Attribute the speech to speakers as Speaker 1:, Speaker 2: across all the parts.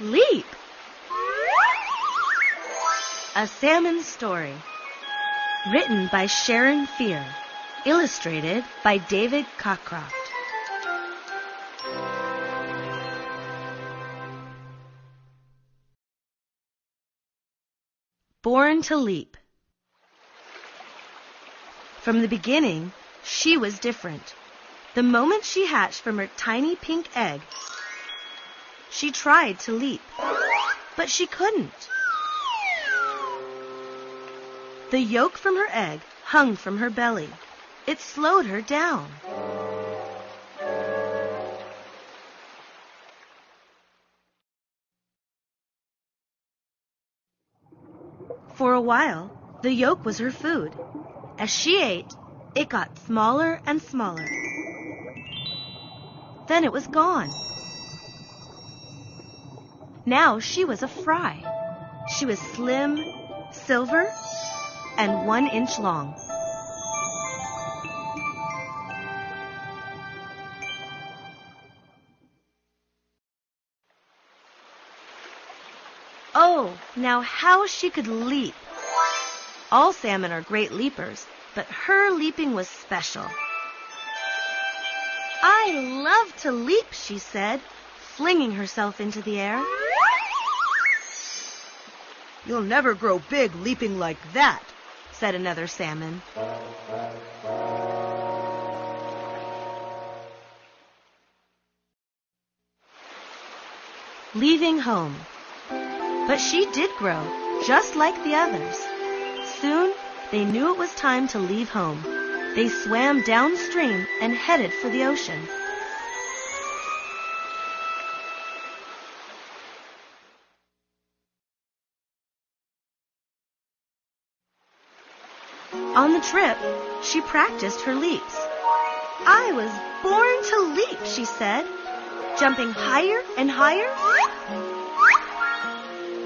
Speaker 1: leap. A Salmon Story. Written by Sharon Fear. Illustrated by David Cockcroft. Born to Leap. From the beginning, she was different. The moment she hatched from her tiny pink egg, she tried to leap, but she couldn't. The yolk from her egg hung from her belly. It slowed her down. For a while, the yolk was her food. As she ate, it got smaller and smaller. Then it was gone. Now she was a fry. She was slim, silver, and one inch long. Oh, now how she could leap! All salmon are great leapers, but her leaping was special. I love to leap, she said, flinging herself into the air.
Speaker 2: You'll never grow big leaping like that,
Speaker 1: said another salmon. Leaving home. But she did grow, just like the others. Soon, they knew it was time to leave home. They swam downstream and headed for the ocean. On the trip, she practiced her leaps. I was born to leap, she said, jumping higher and higher.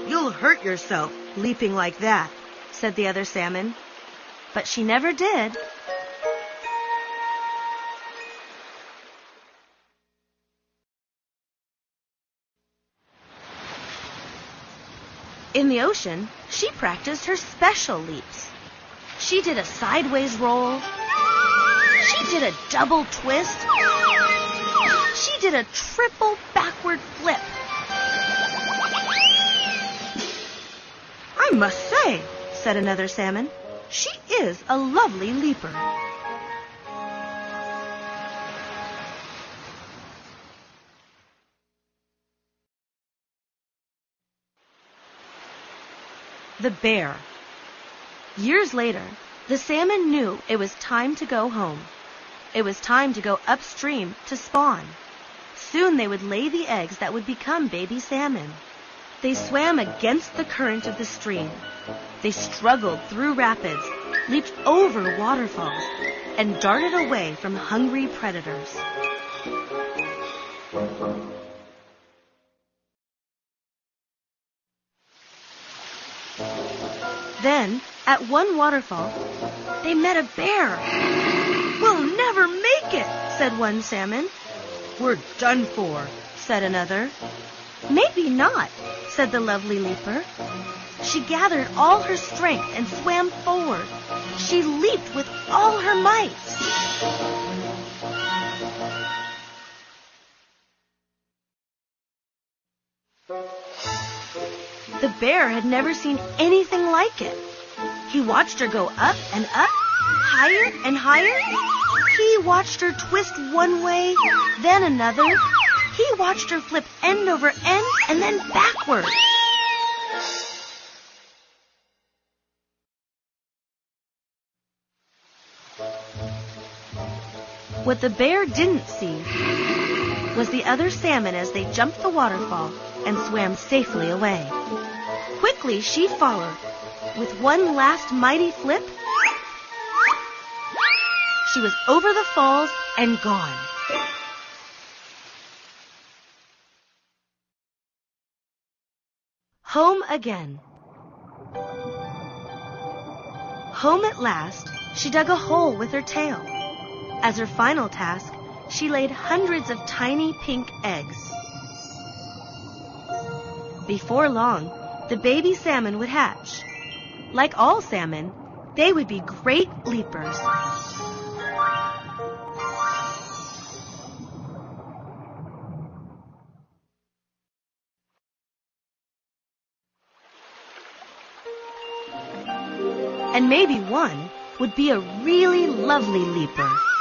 Speaker 2: You'll hurt yourself leaping like that,
Speaker 1: said the other salmon. But she never did. In the ocean, she practiced her special leaps. She did a sideways roll. She did a double twist. She did a triple backward flip.
Speaker 2: I must say,
Speaker 1: said another salmon, she is a lovely leaper. The bear. Years later, the salmon knew it was time to go home. It was time to go upstream to spawn. Soon they would lay the eggs that would become baby salmon. They swam against the current of the stream. They struggled through rapids, leaped over waterfalls, and darted away from hungry predators. At one waterfall, they met a bear. We'll never make it, said one salmon.
Speaker 2: We're done for,
Speaker 1: said another. Maybe not, said the lovely leaper. She gathered all her strength and swam forward. She leaped with all her might. The bear had never seen anything like it. He watched her go up and up, higher and higher. He watched her twist one way, then another. He watched her flip end over end and then backward. What the bear didn't see was the other salmon as they jumped the waterfall and swam safely away. Quickly she followed. With one last mighty flip, she was over the falls and gone. Home again. Home at last, she dug a hole with her tail. As her final task, she laid hundreds of tiny pink eggs. Before long, the baby salmon would hatch. Like all salmon, they would be great leapers. And maybe one would be a really lovely leaper.